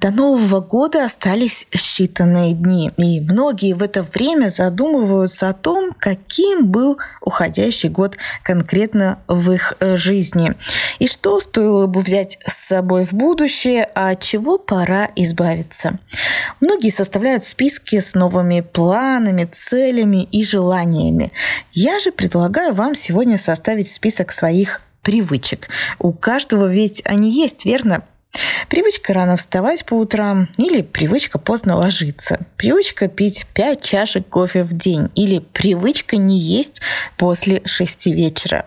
До Нового года остались считанные дни, и многие в это время задумываются о том, каким был уходящий год конкретно в их э, жизни, и что стоило бы взять с собой в будущее, а от чего пора избавиться. Многие составляют списки с новыми планами, целями и желаниями. Я же предлагаю вам сегодня составить список своих привычек. У каждого ведь они есть, верно? Привычка рано вставать по утрам или привычка поздно ложиться. Привычка пить 5 чашек кофе в день или привычка не есть после 6 вечера.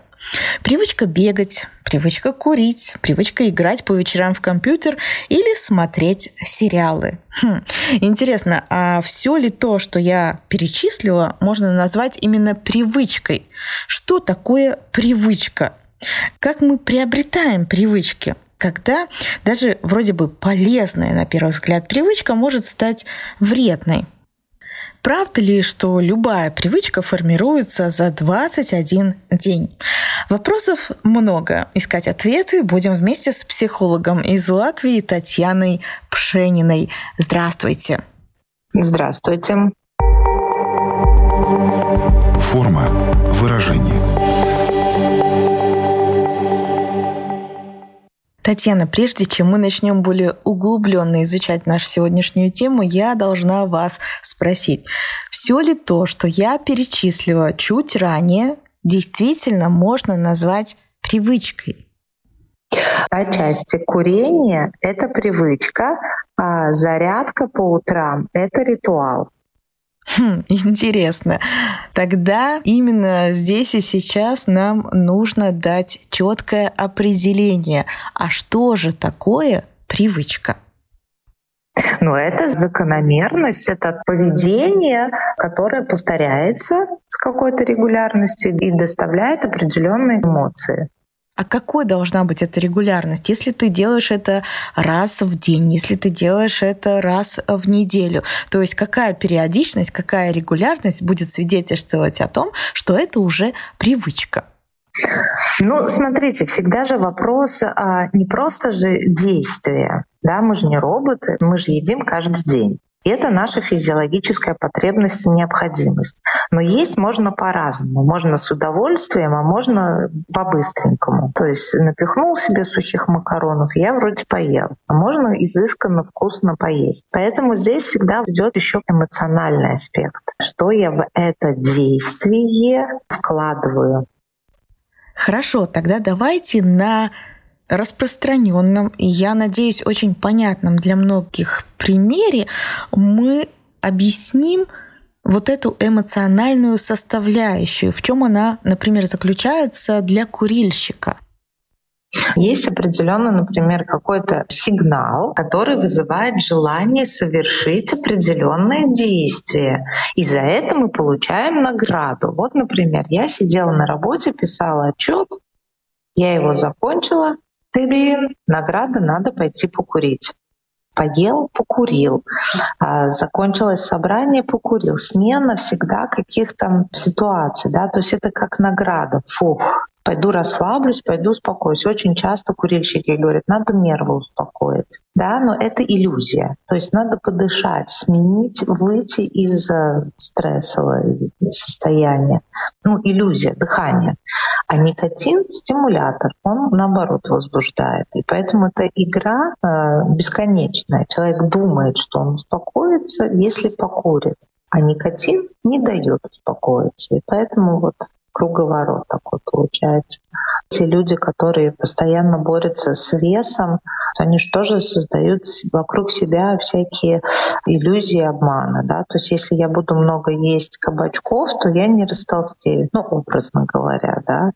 Привычка бегать, привычка курить, привычка играть по вечерам в компьютер или смотреть сериалы. Хм. Интересно, а все ли то, что я перечислила, можно назвать именно привычкой? Что такое привычка? Как мы приобретаем привычки? Когда даже вроде бы полезная, на первый взгляд, привычка может стать вредной. Правда ли, что любая привычка формируется за 21 день? Вопросов много. Искать ответы будем вместе с психологом из Латвии Татьяной Пшениной. Здравствуйте. Здравствуйте. Форма выражения. Татьяна, прежде чем мы начнем более углубленно изучать нашу сегодняшнюю тему, я должна вас спросить, все ли то, что я перечислила чуть ранее, действительно можно назвать привычкой? Отчасти курение – это привычка, а зарядка по утрам – это ритуал. Хм, интересно. Тогда именно здесь и сейчас нам нужно дать четкое определение. А что же такое привычка? Ну, это закономерность, это поведение, которое повторяется с какой-то регулярностью и доставляет определенные эмоции. А какой должна быть эта регулярность? Если ты делаешь это раз в день, если ты делаешь это раз в неделю, то есть какая периодичность, какая регулярность будет свидетельствовать о том, что это уже привычка? Ну, смотрите, всегда же вопрос а, не просто же действия. Да, мы же не роботы, мы же едим каждый день. Это наша физиологическая потребность и необходимость. Но есть можно по-разному. Можно с удовольствием, а можно по-быстренькому. То есть напихнул себе сухих макаронов, я вроде поел. А можно изысканно, вкусно поесть. Поэтому здесь всегда идет еще эмоциональный аспект. Что я в это действие вкладываю? Хорошо, тогда давайте на распространенном и, я надеюсь, очень понятном для многих примере мы объясним вот эту эмоциональную составляющую, в чем она, например, заключается для курильщика. Есть определенный, например, какой-то сигнал, который вызывает желание совершить определенное действие. И за это мы получаем награду. Вот, например, я сидела на работе, писала отчет, я его закончила, ты награда, надо пойти покурить. Поел, покурил. А, закончилось собрание, покурил. Смена всегда каких-то ситуаций, да, то есть это как награда. Фух, пойду расслаблюсь, пойду успокоюсь. Очень часто курильщики говорят, надо нервы успокоить. Да, но это иллюзия. То есть надо подышать, сменить, выйти из э, стрессового состояния. Ну, иллюзия, дыхание. А никотин — стимулятор, он наоборот возбуждает. И поэтому эта игра э, бесконечная. Человек думает, что он успокоится, если покурит. А никотин не дает успокоиться. И поэтому вот круговорот такой получается. Те люди, которые постоянно борются с весом, они же тоже создают вокруг себя всякие иллюзии обмана. Да? То есть если я буду много есть кабачков, то я не растолстею, ну, образно говоря. Да?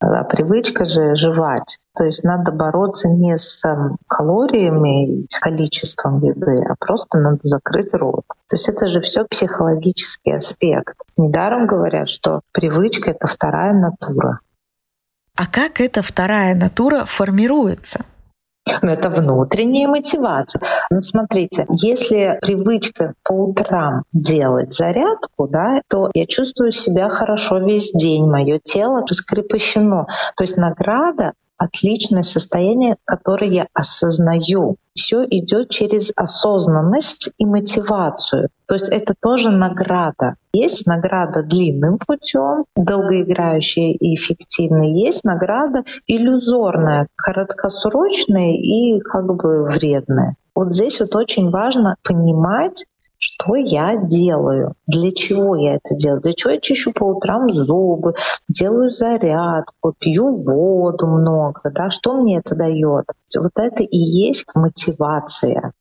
А привычка же жевать То есть надо бороться не с эм, калориями, с количеством еды, а просто надо закрыть рот. То есть это же все психологический аспект. Недаром говорят, что привычка — это вторая натура. А как эта вторая натура формируется? Но это внутренняя мотивация. Ну, смотрите, если привычка по утрам делать зарядку, да, то я чувствую себя хорошо весь день, мое тело раскрепощено. То есть награда отличное состояние, которое я осознаю. Все идет через осознанность и мотивацию. То есть это тоже награда. Есть награда длинным путем, долгоиграющая и эффективная. Есть награда иллюзорная, краткосрочная и как бы вредная. Вот здесь вот очень важно понимать, что я делаю, для чего я это делаю, для чего я чищу по утрам зубы, делаю зарядку, пью воду много, да, что мне это дает? Вот это и есть мотивация.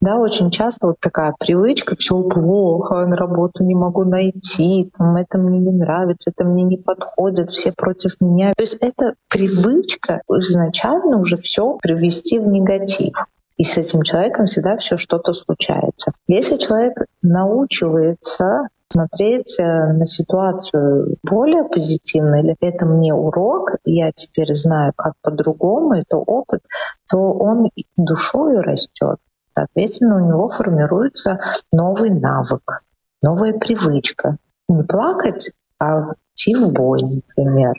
Да, очень часто вот такая привычка, все плохо, на работу не могу найти, там, это мне не нравится, это мне не подходит, все против меня. То есть это привычка изначально уже все привести в негатив. И с этим человеком всегда все что-то случается. Если человек научивается смотреть э, на ситуацию более позитивно, или это мне урок, я теперь знаю, как по-другому, это опыт, то он душою растет. Соответственно, у него формируется новый навык, новая привычка. Не плакать, а идти в бой, например.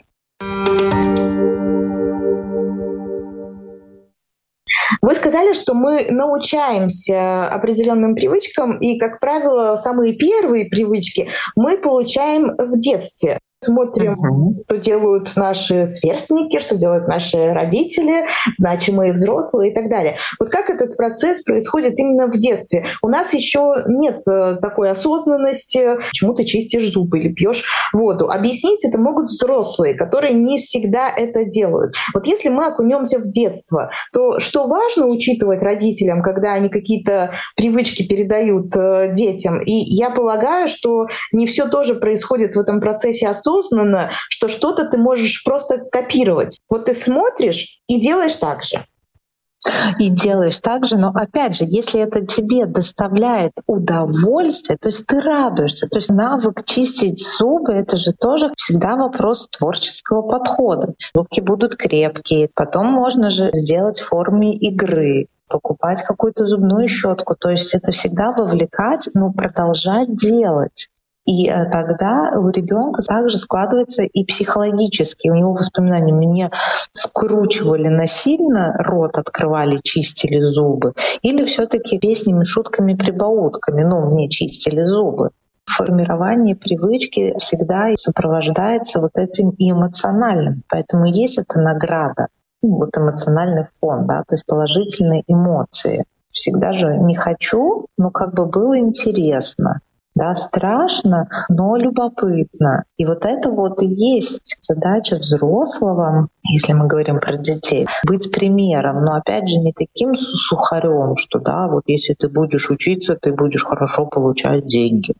Вы сказали, что мы научаемся определенным привычкам, и, как правило, самые первые привычки мы получаем в детстве смотрим, uh-huh. что делают наши сверстники, что делают наши родители, значимые взрослые и так далее. Вот как этот процесс происходит именно в детстве? У нас еще нет э, такой осознанности, почему ты чистишь зубы или пьешь воду. Объяснить это могут взрослые, которые не всегда это делают. Вот если мы окунемся в детство, то что важно учитывать родителям, когда они какие-то привычки передают э, детям? И я полагаю, что не все тоже происходит в этом процессе осознанно, осознанно, что что-то ты можешь просто копировать. Вот ты смотришь и делаешь так же и делаешь так же, но опять же, если это тебе доставляет удовольствие, то есть ты радуешься, то есть навык чистить зубы — это же тоже всегда вопрос творческого подхода. Зубки будут крепкие, потом можно же сделать в форме игры, покупать какую-то зубную щетку. То есть это всегда вовлекать, но продолжать делать. И э, тогда у ребенка также складывается и психологически. У него воспоминания меня скручивали насильно, рот открывали, чистили зубы, или все-таки песнями, шутками, прибаутками, ну, мне чистили зубы. Формирование привычки всегда сопровождается вот этим эмоциональным. Поэтому есть эта награда, ну, вот эмоциональный фон, да, то есть положительные эмоции. Всегда же не хочу, но как бы было интересно. Да, страшно, но любопытно. И вот это вот и есть задача взрослого, если мы говорим про детей, быть примером, но опять же не таким сухарем, что да, вот если ты будешь учиться, ты будешь хорошо получать деньги.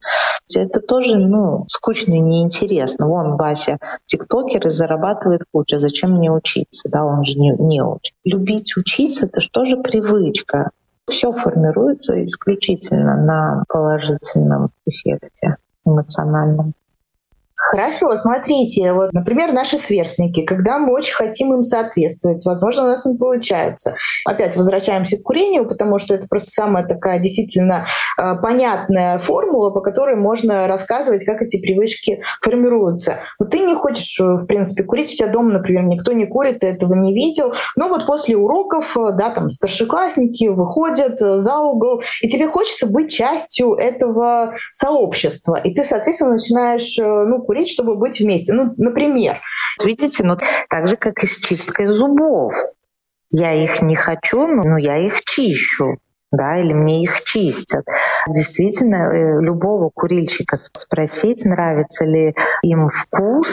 Это тоже, ну, скучно и неинтересно. Вон Вася тиктокер и зарабатывает кучу, зачем мне учиться, да, он же не, не учит. Любить учиться — это что же привычка? Все формируется исключительно на положительном эффекте эмоциональном. Хорошо, смотрите, вот, например, наши сверстники, когда мы очень хотим им соответствовать, возможно, у нас не получается. Опять возвращаемся к курению, потому что это просто самая такая действительно э, понятная формула, по которой можно рассказывать, как эти привычки формируются. Вот ты не хочешь, э, в принципе, курить, у тебя дома, например, никто не курит, ты этого не видел, но вот после уроков, э, да, там старшеклассники выходят э, за угол, и тебе хочется быть частью этого сообщества, и ты, соответственно, начинаешь, ну, курить, чтобы быть вместе. Ну, например. Видите, ну так же, как и с чисткой зубов. Я их не хочу, но я их чищу да, или мне их чистят. Действительно, э, любого курильщика спросить, нравится ли им вкус,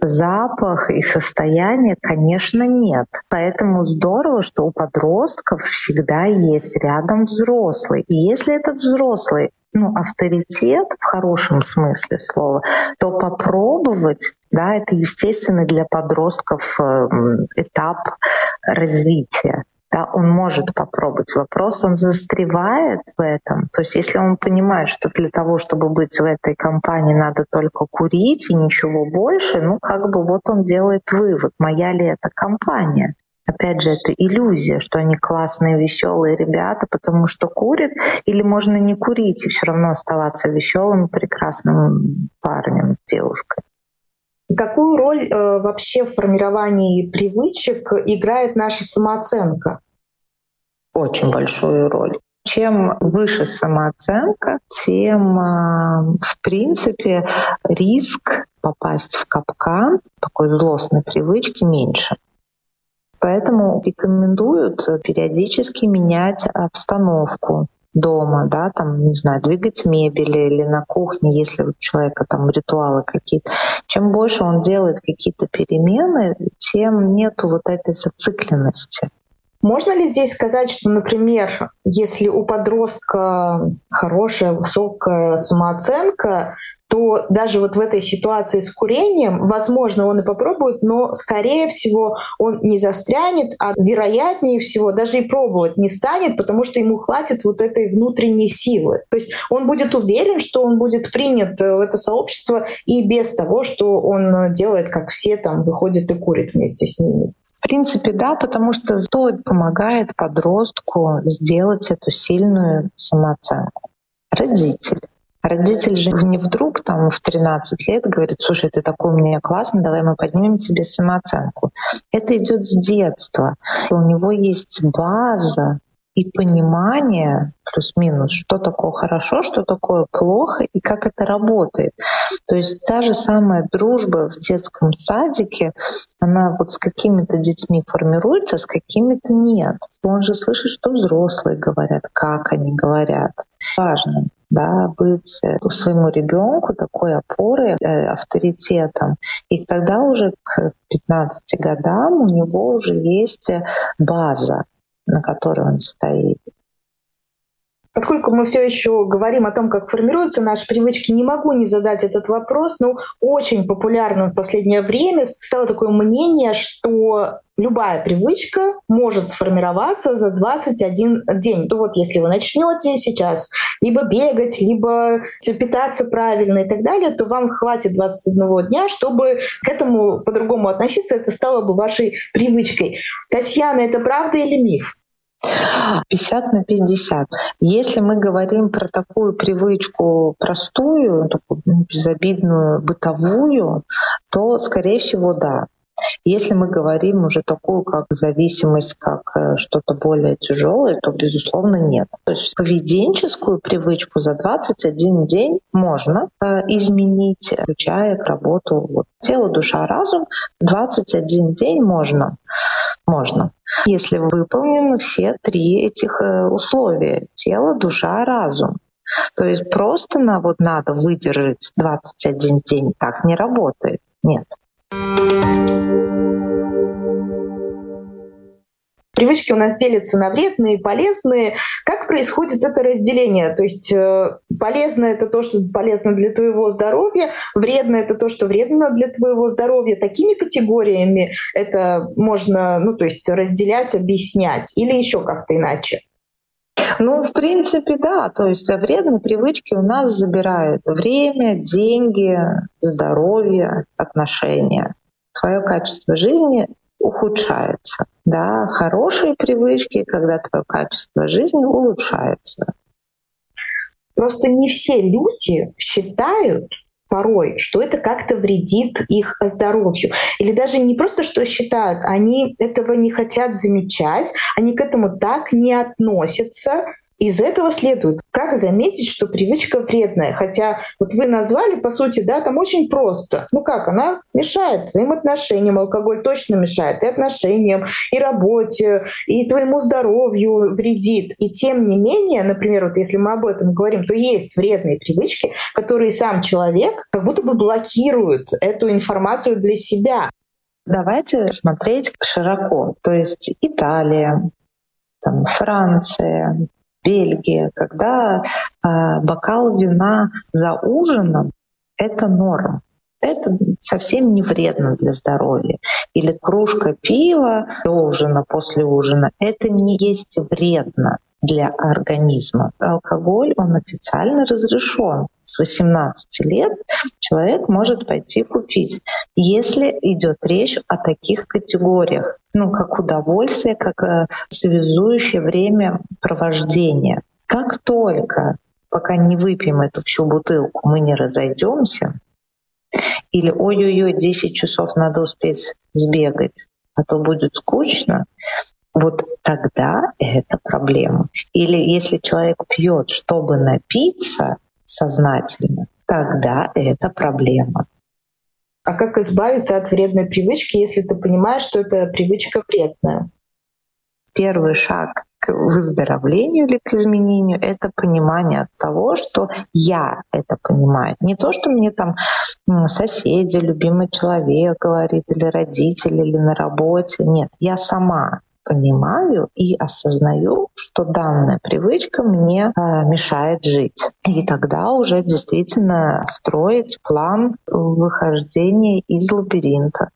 запах и состояние, конечно, нет. Поэтому здорово, что у подростков всегда есть рядом взрослый. И если этот взрослый ну, авторитет в хорошем смысле слова, то попробовать, да, это естественно для подростков э, этап развития. Да, он может попробовать. Вопрос, он застревает в этом. То есть если он понимает, что для того, чтобы быть в этой компании, надо только курить и ничего больше, ну как бы вот он делает вывод, моя ли это компания. Опять же, это иллюзия, что они классные, веселые ребята, потому что курят, или можно не курить и все равно оставаться веселым, прекрасным парнем, девушкой. Какую роль э, вообще в формировании привычек играет наша самооценка? Очень большую роль. Чем выше самооценка, тем, э, в принципе, риск попасть в капкан такой злостной привычки меньше. Поэтому рекомендуют периодически менять обстановку дома, да, там, не знаю, двигать мебель или на кухне, если у человека там ритуалы какие-то. Чем больше он делает какие-то перемены, тем нету вот этой зацикленности. Можно ли здесь сказать, что, например, если у подростка хорошая, высокая самооценка, то даже вот в этой ситуации с курением, возможно, он и попробует, но, скорее всего, он не застрянет, а вероятнее всего даже и пробовать не станет, потому что ему хватит вот этой внутренней силы. То есть он будет уверен, что он будет принят в это сообщество и без того, что он делает, как все там, выходит и курит вместе с ними. В принципе, да, потому что то помогает подростку сделать эту сильную самооценку. Родители. Родитель же не вдруг там в 13 лет говорит, слушай, ты такой у меня классный, давай мы поднимем тебе самооценку. Это идет с детства. И у него есть база и понимание плюс-минус, что такое хорошо, что такое плохо и как это работает. То есть та же самая дружба в детском садике, она вот с какими-то детьми формируется, с какими-то нет. Он же слышит, что взрослые говорят, как они говорят. Важно да, быть э, своему ребенку такой опорой, э, авторитетом. И тогда уже к 15 годам у него уже есть э, база, на которой он стоит. Поскольку мы все еще говорим о том, как формируются наши привычки, не могу не задать этот вопрос, но очень популярным в последнее время стало такое мнение, что любая привычка может сформироваться за 21 день. То вот если вы начнете сейчас либо бегать, либо питаться правильно и так далее, то вам хватит 21 дня, чтобы к этому по-другому относиться. Это стало бы вашей привычкой. Татьяна, это правда или миф? 50 на 50. Если мы говорим про такую привычку простую, такую ну, безобидную, бытовую, то, скорее всего, да. Если мы говорим уже такую как зависимость, как э, что-то более тяжелое, то, безусловно, нет. То есть поведенческую привычку за 21 день можно э, изменить, включая работу вот, тело, душа, разум. 21 день можно. Можно. Если выполнены все три этих э, условия — тело, душа, разум. То есть просто на вот надо выдержать 21 день так не работает. Нет. Привычки у нас делятся на вредные и полезные. Как происходит это разделение? То есть э, полезное это то, что полезно для твоего здоровья, вредное это то, что вредно для твоего здоровья. Такими категориями это можно, ну, то есть разделять, объяснять или еще как-то иначе? Ну, в принципе, да. То есть вредные привычки у нас забирают время, деньги, здоровье, отношения. Твое качество жизни ухудшается. Да, хорошие привычки, когда твое качество жизни улучшается. Просто не все люди считают порой, что это как-то вредит их здоровью. Или даже не просто что считают, они этого не хотят замечать, они к этому так не относятся, из этого следует, как заметить, что привычка вредная. Хотя вот вы назвали, по сути, да, там очень просто. Ну как, она мешает твоим отношениям, алкоголь точно мешает и отношениям, и работе, и твоему здоровью вредит. И тем не менее, например, вот если мы об этом говорим, то есть вредные привычки, которые сам человек как будто бы блокирует эту информацию для себя. Давайте смотреть широко. То есть Италия, там, Франция, Бельгия, когда э, бокал вина за ужином — это норм. Это совсем не вредно для здоровья. Или кружка пива до ужина, после ужина — это не есть вредно для организма. Алкоголь, он официально разрешен. С 18 лет человек может пойти купить, если идет речь о таких категориях, ну, как удовольствие, как э, связующее время провождения. Как только, пока не выпьем эту всю бутылку, мы не разойдемся, или ой-ой-ой, 10 часов надо успеть сбегать, а то будет скучно, вот тогда это проблема. Или если человек пьет, чтобы напиться сознательно, тогда это проблема. А как избавиться от вредной привычки, если ты понимаешь, что эта привычка вредная? Первый шаг к выздоровлению или к изменению — это понимание того, что я это понимаю. Не то, что мне там соседи, любимый человек говорит, или родители, или на работе. Нет, я сама понимаю и осознаю, что данная привычка мне э, мешает жить. И тогда уже действительно строить план выхождения из лабиринта.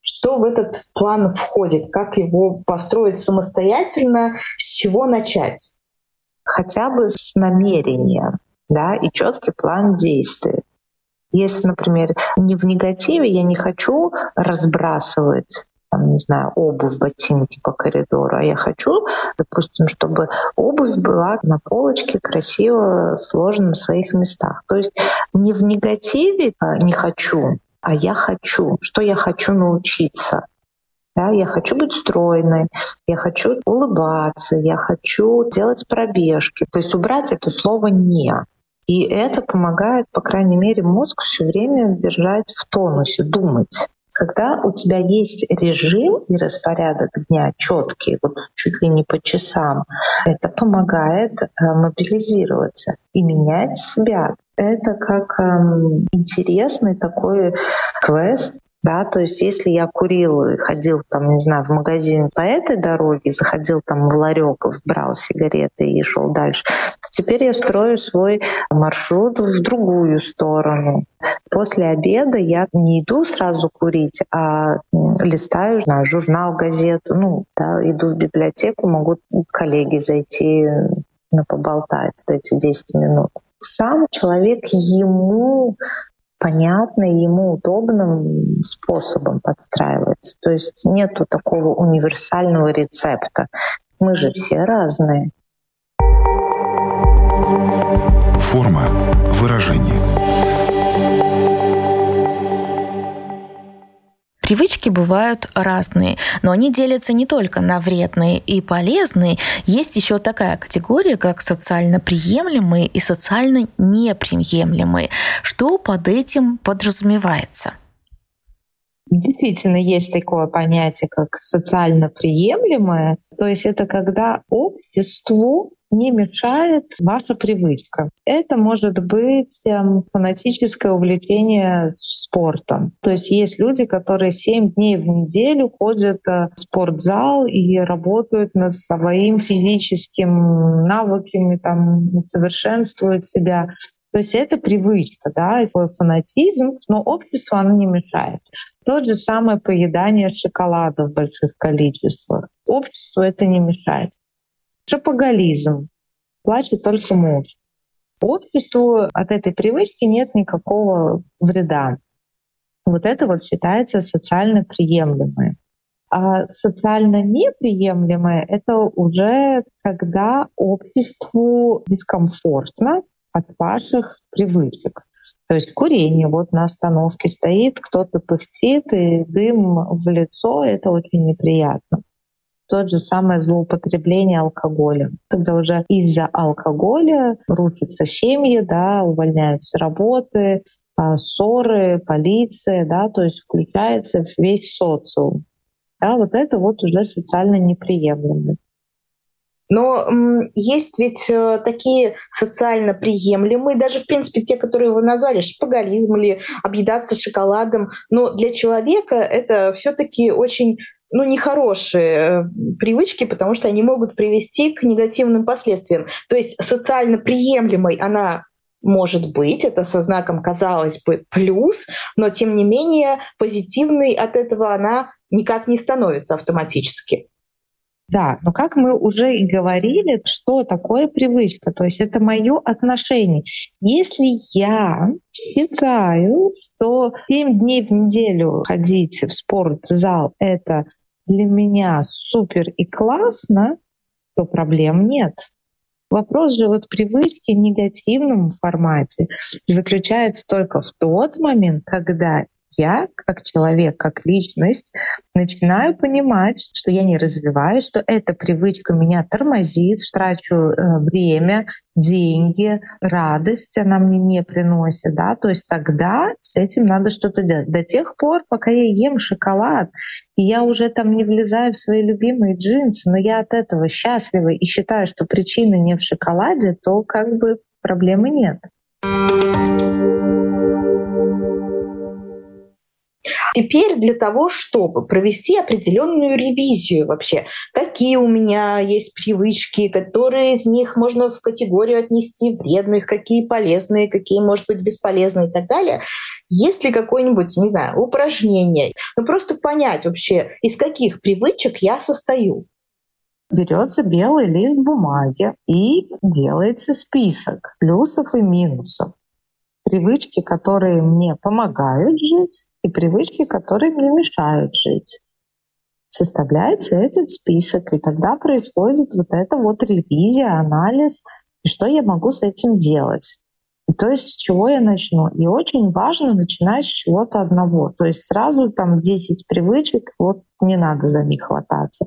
Что в этот план входит? Как его построить самостоятельно? С чего начать? Хотя бы с намерения да, и четкий план действий. Если, например, не в негативе, я не хочу разбрасывать там, не знаю, обувь, ботинки по коридору, а я хочу, допустим, чтобы обувь была на полочке красиво сложена на своих местах. То есть не в негативе а, не хочу, а я хочу. Что я хочу научиться? Да, я хочу быть стройной, я хочу улыбаться, я хочу делать пробежки. То есть убрать это слово «не». И это помогает, по крайней мере, мозг все время держать в тонусе, думать. Когда у тебя есть режим и распорядок дня четкий, вот чуть ли не по часам, это помогает э, мобилизироваться и менять себя. Это как эм, интересный такой квест, да, то есть если я курил и ходил там, не знаю, в магазин по этой дороге, заходил там в ларек, брал сигареты и шел дальше, то теперь я строю свой маршрут в другую сторону. После обеда я не иду сразу курить, а листаю знаю, журнал, газету, ну, да, иду в библиотеку, могу коллеги зайти на поболтать эти 10 минут. Сам человек ему понятным, ему удобным способом подстраивается. То есть нету такого универсального рецепта. Мы же все разные. Форма Привычки бывают разные, но они делятся не только на вредные и полезные. Есть еще такая категория, как социально приемлемые и социально неприемлемые. Что под этим подразумевается? Действительно, есть такое понятие, как социально приемлемое. То есть это когда обществу не мешает ваша привычка. Это может быть эм, фанатическое увлечение спортом. То есть есть люди, которые 7 дней в неделю ходят э, в спортзал и работают над своим физическим навыками, там, совершенствуют себя. То есть это привычка, да, такой фанатизм, но обществу оно не мешает. То же самое поедание шоколада в больших количествах. Обществу это не мешает. Шапоголизм. Плачет только муж. Обществу от этой привычки нет никакого вреда. Вот это вот считается социально приемлемое. А социально неприемлемое — это уже когда обществу дискомфортно от ваших привычек. То есть курение вот на остановке стоит, кто-то пыхтит, и дым в лицо — это очень неприятно тот же самое злоупотребление алкоголем, когда уже из-за алкоголя рушатся семьи, да, увольняются работы, а, ссоры, полиция, да, то есть включается весь социум. Да, вот это вот уже социально неприемлемо. Но есть ведь э, такие социально приемлемые, даже в принципе те, которые вы назвали, шпагализм или объедаться шоколадом. Но для человека это все-таки очень ну, нехорошие э, привычки, потому что они могут привести к негативным последствиям. То есть социально приемлемой она может быть, это со знаком, казалось бы, плюс, но тем не менее позитивной от этого она никак не становится автоматически. Да, но как мы уже и говорили, что такое привычка? То есть это мое отношение. Если я считаю, что 7 дней в неделю ходить в спортзал — это для меня супер и классно, то проблем нет. Вопрос же вот привычки в негативном формате заключается только в тот момент, когда я, как человек, как личность, начинаю понимать, что я не развиваюсь, что эта привычка меня тормозит, трачу э, время, деньги, радость она мне не приносит, да, то есть тогда с этим надо что-то делать. До тех пор, пока я ем шоколад, и я уже там не влезаю в свои любимые джинсы, но я от этого счастлива и считаю, что причина не в шоколаде, то как бы проблемы нет. Теперь для того, чтобы провести определенную ревизию вообще, какие у меня есть привычки, которые из них можно в категорию отнести вредных, какие полезные, какие, может быть, бесполезные и так далее, есть ли какое-нибудь, не знаю, упражнение, ну просто понять вообще, из каких привычек я состою. Берется белый лист бумаги и делается список плюсов и минусов. Привычки, которые мне помогают жить, и привычки, которые мне мешают жить. Составляется этот список, и тогда происходит вот эта вот ревизия, анализ, и что я могу с этим делать. И то есть с чего я начну. И очень важно начинать с чего-то одного. То есть сразу там 10 привычек, вот не надо за них хвататься.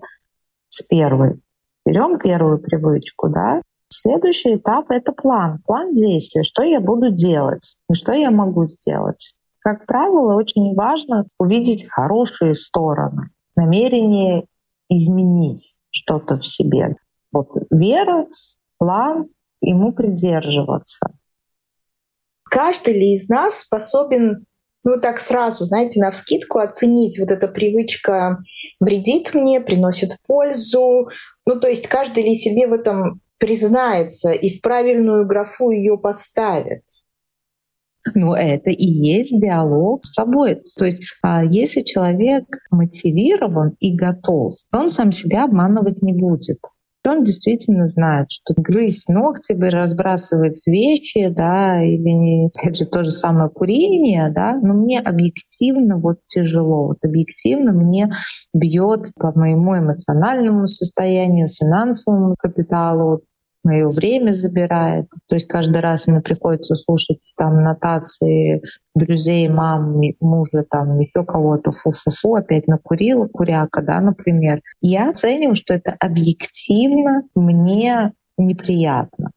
С первой. Берем первую привычку, да, Следующий этап — это план, план действия, что я буду делать и что я могу сделать. Как правило, очень важно увидеть хорошие стороны, намерение изменить что-то в себе. Вот вера, план, ему придерживаться. Каждый ли из нас способен ну так сразу, знаете, на вскидку оценить, вот эта привычка вредит мне, приносит пользу. Ну то есть каждый ли себе в этом признается и в правильную графу ее поставит. Ну, это и есть диалог с собой. То есть, а, если человек мотивирован и готов, то он сам себя обманывать не будет. Он действительно знает, что грызть ногти, разбрасывать вещи, да, или, опять же, то же самое курение, да, но мне объективно вот тяжело, вот объективно мне бьет по моему эмоциональному состоянию, финансовому капиталу, мое время забирает. То есть каждый раз мне приходится слушать там нотации друзей, мам, мужа, там еще кого-то, фу-фу-фу, опять накурила, куряка, да, например. Я оцениваю, что это объективно мне неприятно.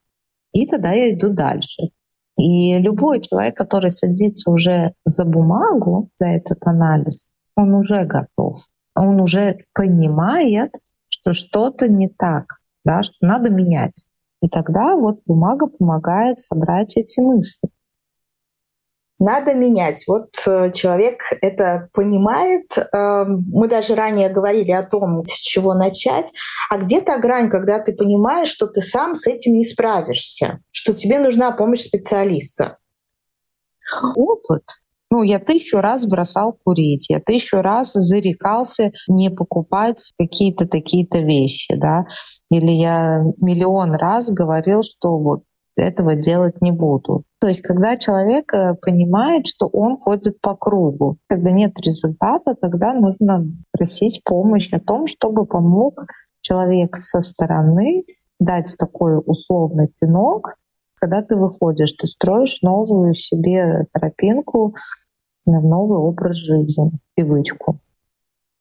И тогда я иду дальше. И любой человек, который садится уже за бумагу, за этот анализ, он уже готов. Он уже понимает, что что-то не так, да, что надо менять. И тогда вот бумага помогает собрать эти мысли. Надо менять. Вот э, человек это понимает. Эм, мы даже ранее говорили о том, с чего начать. А где та грань, когда ты понимаешь, что ты сам с этим не справишься, что тебе нужна помощь специалиста? Опыт. Ну, я тысячу раз бросал курить, я тысячу раз зарекался не покупать какие-то такие-то вещи, да, или я миллион раз говорил, что вот этого делать не буду. То есть, когда человек э, понимает, что он ходит по кругу, когда нет результата, тогда нужно просить помощь о том, чтобы помог человек со стороны дать такой условный пинок, когда ты выходишь, ты строишь новую себе тропинку, на новый образ жизни, привычку.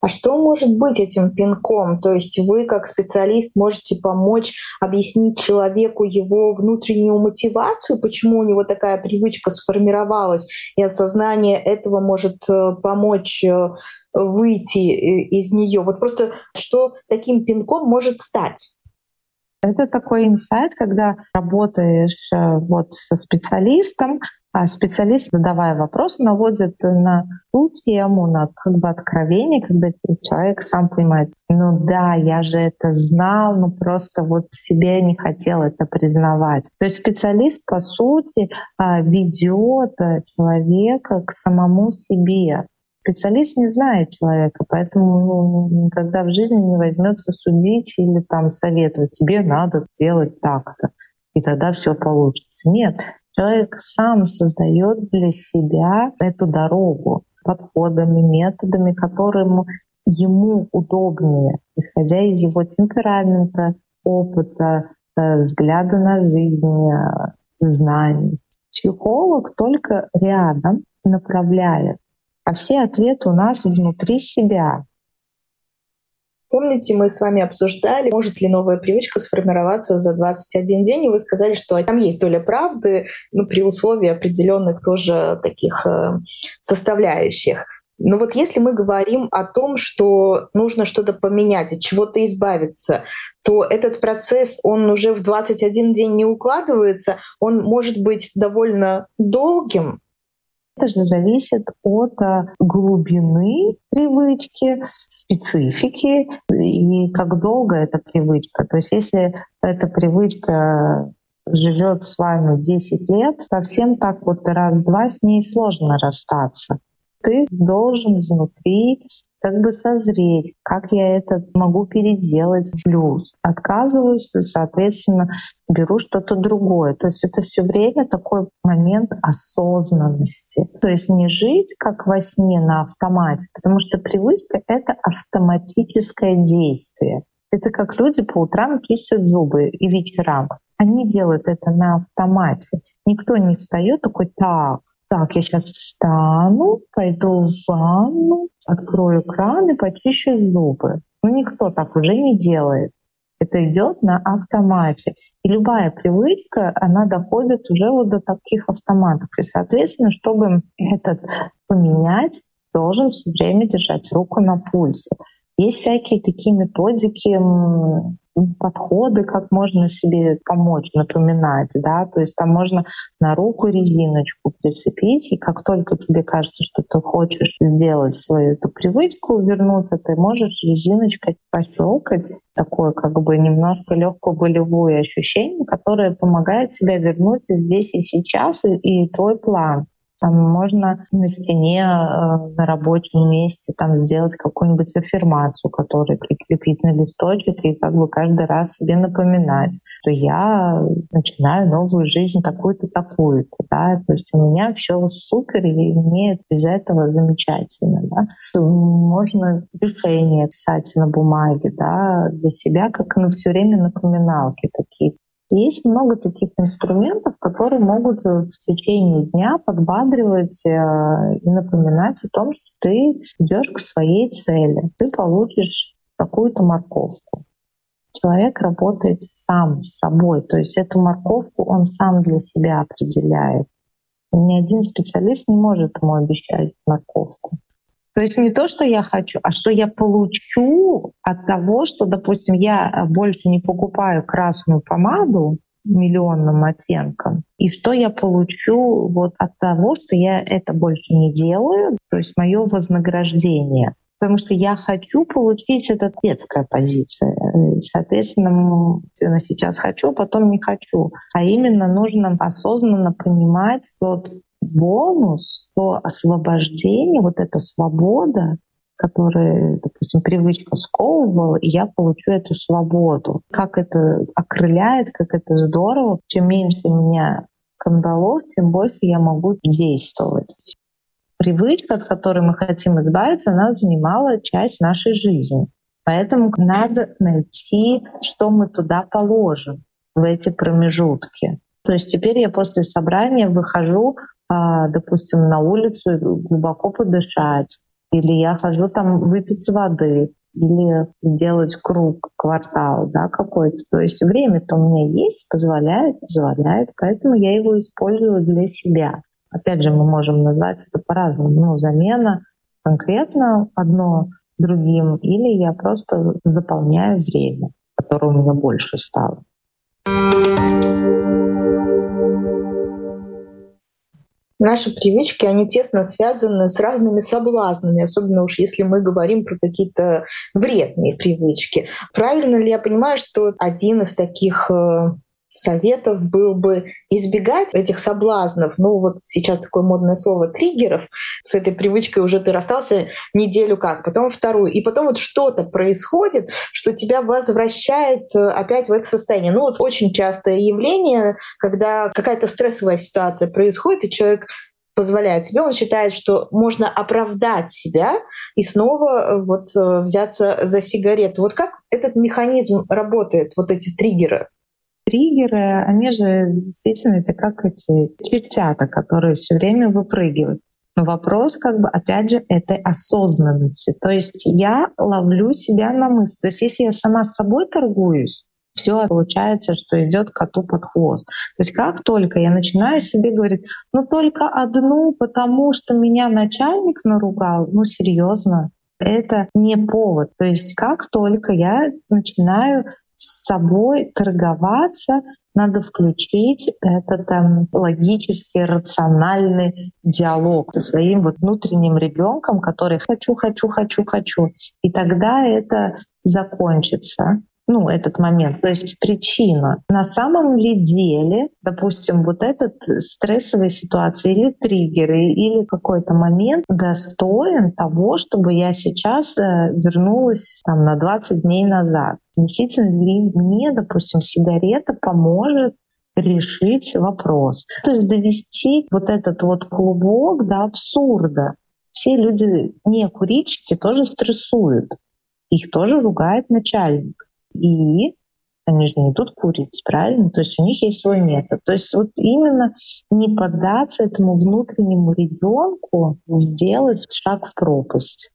А что может быть этим пинком? То есть вы как специалист можете помочь объяснить человеку его внутреннюю мотивацию, почему у него такая привычка сформировалась, и осознание этого может э, помочь э, выйти э, из нее. Вот просто что таким пинком может стать? Это такой инсайт, когда работаешь вот со специалистом, специалист, задавая вопрос, наводит на ту тему, на как бы откровение, когда человек сам понимает, ну да, я же это знал, но просто вот в себе не хотел это признавать. То есть специалист, по сути, а, ведет человека к самому себе. Специалист не знает человека, поэтому ну, никогда в жизни не возьмется судить или там советовать. Тебе надо делать так-то, и тогда все получится. Нет, Человек сам создает для себя эту дорогу подходами, методами, которым ему удобнее, исходя из его темперамента, опыта, э, взгляда на жизнь, э, знаний. Психолог только рядом направляет, а все ответы у нас внутри себя. Помните, мы с вами обсуждали, может ли новая привычка сформироваться за 21 день, и вы сказали, что там есть доля правды, ну, при условии определенных тоже таких э, составляющих. Но вот если мы говорим о том, что нужно что-то поменять, от чего-то избавиться, то этот процесс, он уже в 21 день не укладывается, он может быть довольно долгим, это же зависит от э, глубины привычки, специфики и как долго эта привычка. То есть если эта привычка живет с вами 10 лет, совсем так вот раз-два с ней сложно расстаться. Ты должен внутри как бы созреть, как я это могу переделать плюс. Отказываюсь, соответственно, беру что-то другое. То есть это все время такой момент осознанности. То есть не жить как во сне на автомате, потому что привычка — это автоматическое действие. Это как люди по утрам чистят зубы и вечерам. Они делают это на автомате. Никто не встает такой, так, так, я сейчас встану, пойду в ванну, открою кран и почищу зубы. Ну, никто так уже не делает. Это идет на автомате. И любая привычка, она доходит уже вот до таких автоматов. И, соответственно, чтобы этот поменять, должен все время держать руку на пульсе. Есть всякие такие методики, подходы, как можно себе помочь, напоминать, да, то есть там можно на руку резиночку прицепить, и как только тебе кажется, что ты хочешь сделать свою эту привычку, вернуться, ты можешь резиночкой пощелкать, такое как бы немножко легкое болевое ощущение, которое помогает тебе вернуть здесь и сейчас и, и твой план. Там можно на стене э, на рабочем месте там сделать какую-нибудь аффирмацию, которую прикрепить на листочек и как бы каждый раз себе напоминать, что я начинаю новую жизнь такую-то, такую-то. Да? То есть у меня все супер, и мне без этого замечательно. Да? Можно решение писать на бумаге да, для себя, как на все время напоминалки такие. Есть много таких инструментов, которые могут в течение дня подбадривать э, и напоминать о том, что ты идешь к своей цели. Ты получишь какую-то морковку. Человек работает сам с собой, то есть эту морковку он сам для себя определяет. Ни один специалист не может ему обещать морковку. То есть не то, что я хочу, а что я получу от того, что, допустим, я больше не покупаю красную помаду миллионным оттенком, и что я получу вот от того, что я это больше не делаю, то есть мое вознаграждение. Потому что я хочу получить это детская позиция. Соответственно, сейчас хочу, потом не хочу. А именно нужно осознанно понимать, вот бонус, то освобождение, вот эта свобода, которая, допустим, привычка сковывала, и я получу эту свободу. Как это окрыляет, как это здорово. Чем меньше у меня кандалов, тем больше я могу действовать. Привычка, от которой мы хотим избавиться, она занимала часть нашей жизни. Поэтому надо найти, что мы туда положим в эти промежутки. То есть теперь я после собрания выхожу допустим, на улицу глубоко подышать, или я хожу там выпить воды, или сделать круг, квартал да, какой-то. То есть время-то у меня есть, позволяет, позволяет, поэтому я его использую для себя. Опять же, мы можем назвать это по-разному. Ну, замена конкретно одно другим, или я просто заполняю время, которое у меня больше стало. Наши привычки, они тесно связаны с разными соблазнами, особенно уж если мы говорим про какие-то вредные привычки. Правильно ли я понимаю, что один из таких э, советов был бы избегать этих соблазнов. Ну вот сейчас такое модное слово триггеров. С этой привычкой уже ты расстался неделю как, потом вторую. И потом вот что-то происходит, что тебя возвращает э, опять в это состояние. Ну вот очень частое явление, когда какая-то стрессовая ситуация происходит, и человек позволяет себе, он считает, что можно оправдать себя и снова э, вот э, взяться за сигарету. Вот как этот механизм работает, вот эти триггеры? Триггеры, они же действительно это как эти чертята, которые все время выпрыгивают. Но вопрос, как бы, опять же, этой осознанности. То есть я ловлю себя на мысль. То есть если я сама с собой торгуюсь, все получается, что идет коту под хвост. То есть как только я начинаю себе говорить, ну только одну, потому что меня начальник наругал, ну серьезно, это не повод. То есть как только я начинаю с собой торговаться, надо включить этот там, логический, рациональный диалог со своим вот внутренним ребенком, который хочу, хочу, хочу, хочу. И тогда это закончится ну, этот момент, то есть причина. На самом ли деле, допустим, вот этот стрессовая ситуация или триггеры, или какой-то момент достоин того, чтобы я сейчас э, вернулась там, на 20 дней назад. Действительно ли мне, допустим, сигарета поможет решить вопрос. То есть довести вот этот вот клубок до абсурда. Все люди, не курильщики, тоже стрессуют. Их тоже ругает начальник. И они же не идут курить, правильно? То есть у них есть свой метод. То есть вот именно не поддаться этому внутреннему ребенку, сделать шаг в пропасть.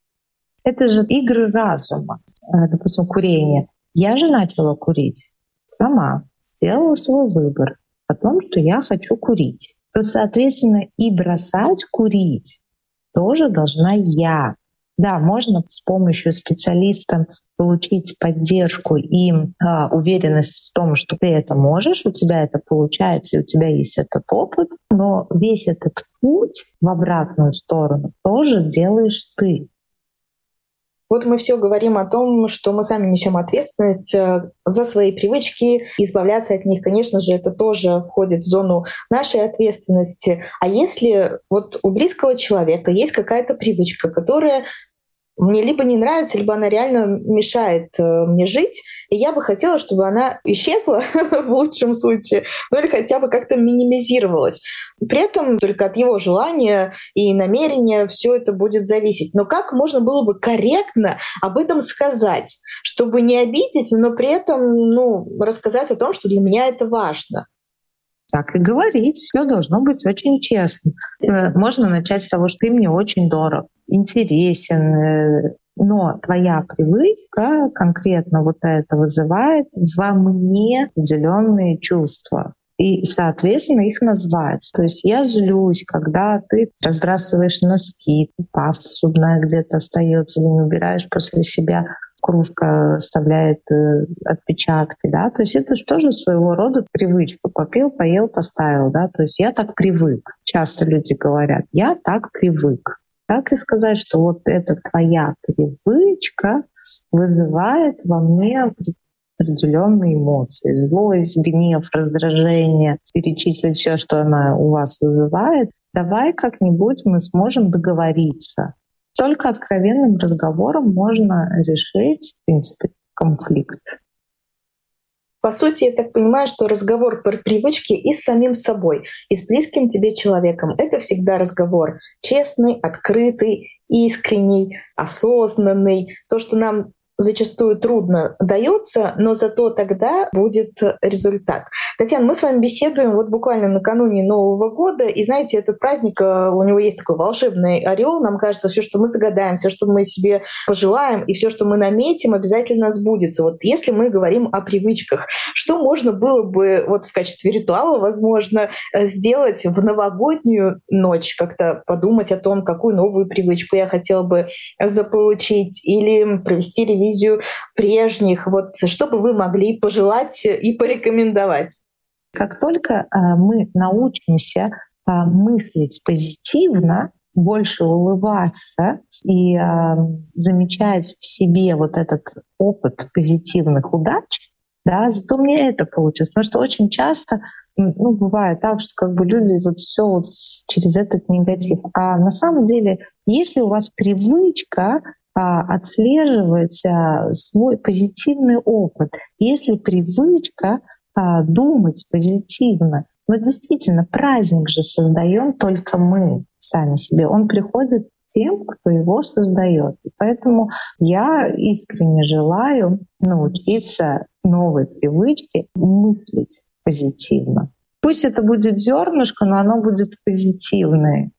Это же игры разума, э, допустим, курение. Я же начала курить сама, сделала свой выбор о том, что я хочу курить. То, соответственно, и бросать курить тоже должна я. Да, можно с помощью специалиста получить поддержку и а, уверенность в том, что ты это можешь, у тебя это получается, у тебя есть этот опыт, но весь этот путь в обратную сторону тоже делаешь ты. Вот мы все говорим о том, что мы сами несем ответственность э, за свои привычки, избавляться от них, конечно же, это тоже входит в зону нашей ответственности. А если вот у близкого человека есть какая-то привычка, которая мне либо не нравится, либо она реально мешает э, мне жить, и я бы хотела, чтобы она исчезла в лучшем случае, ну или хотя бы как-то минимизировалась. При этом только от его желания и намерения все это будет зависеть. Но как можно было бы корректно об этом сказать, чтобы не обидеть, но при этом ну, рассказать о том, что для меня это важно? Так и говорить. Все должно быть очень честно. Э, можно начать с того, что ты мне очень дорог, интересен, э, но твоя привычка конкретно вот это вызывает во мне определенные чувства. И, соответственно, их назвать. То есть я злюсь, когда ты разбрасываешь носки, паста зубная где-то остается или не убираешь после себя кружка оставляет э, отпечатки, да, то есть это же тоже своего рода привычка. Попил, поел, поставил, да, то есть я так привык. Часто люди говорят, я так привык. Так и сказать, что вот эта твоя привычка вызывает во мне определенные эмоции. Злость, гнев, раздражение, перечислить все, что она у вас вызывает. Давай как-нибудь мы сможем договориться. Только откровенным разговором можно решить, в принципе, конфликт. По сути, я так понимаю, что разговор про привычки и с самим собой, и с близким тебе человеком — это всегда разговор честный, открытый, искренний, осознанный. То, что нам зачастую трудно дается, но зато тогда будет результат. Татьяна, мы с вами беседуем вот буквально накануне Нового года, и знаете, этот праздник, э, у него есть такой волшебный орел, нам кажется, все, что мы загадаем, все, что мы себе пожелаем, и все, что мы наметим, обязательно сбудется. Вот если мы говорим о привычках, что можно было бы вот в качестве ритуала, возможно, э, сделать в новогоднюю ночь, как-то подумать о том, какую новую привычку я хотела бы заполучить, или провести ревизию ревизию прежних? Вот что бы вы могли пожелать и порекомендовать? Как только э, мы научимся а, мыслить позитивно, больше улыбаться и э, замечать в себе вот этот опыт позитивных удач, да, зато мне это получилось. Потому что очень часто ну, бывает так, что как бы люди вот все вот через этот негатив. А на самом деле, если у вас привычка отслеживать а, свой позитивный опыт, если привычка а, думать позитивно, но действительно праздник же создаем только мы сами себе. Он приходит тем, кто его создает. Поэтому я искренне желаю научиться новой привычке мыслить позитивно. Пусть это будет зернышко, но оно будет позитивное.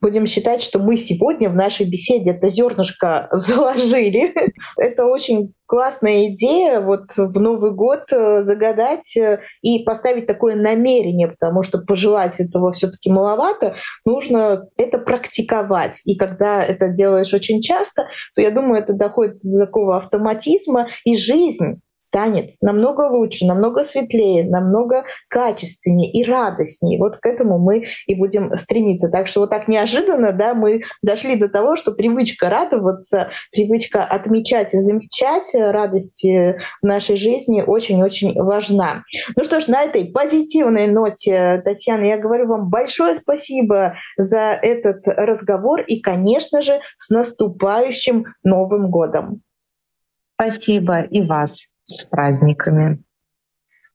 Будем считать, что мы сегодня в нашей беседе это зернышко заложили. это очень классная идея вот в Новый год э, загадать э, и поставить такое намерение, потому что пожелать этого все-таки маловато, нужно это практиковать. И когда это делаешь очень часто, то я думаю, это доходит до такого автоматизма, и жизнь станет намного лучше, намного светлее, намного качественнее и радостнее. Вот к этому мы и будем стремиться. Так что вот так неожиданно да, мы дошли до того, что привычка радоваться, привычка отмечать и замечать радости в нашей жизни очень-очень важна. Ну что ж, на этой позитивной ноте, Татьяна, я говорю вам большое спасибо за этот разговор и, конечно же, с наступающим Новым годом. Спасибо и вас с праздниками.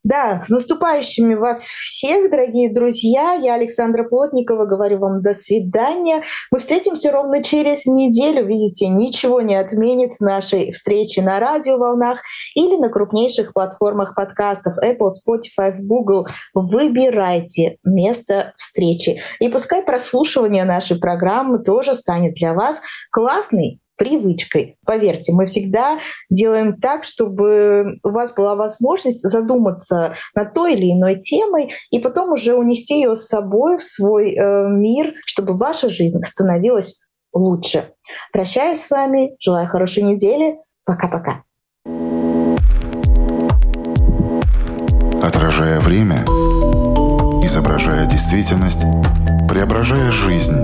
Да, с наступающими вас всех, дорогие друзья. Я Александра Плотникова, говорю вам до свидания. Мы встретимся ровно через неделю. Видите, ничего не отменит нашей встречи на радиоволнах или на крупнейших платформах подкастов Apple, Spotify, Google. Выбирайте место встречи. И пускай прослушивание нашей программы тоже станет для вас классной привычкой. Поверьте, мы всегда делаем так, чтобы у вас была возможность задуматься над той или иной темой и потом уже унести ее с собой в свой э, мир, чтобы ваша жизнь становилась лучше. Прощаюсь с вами, желаю хорошей недели. Пока-пока. Отражая время, изображая действительность, преображая жизнь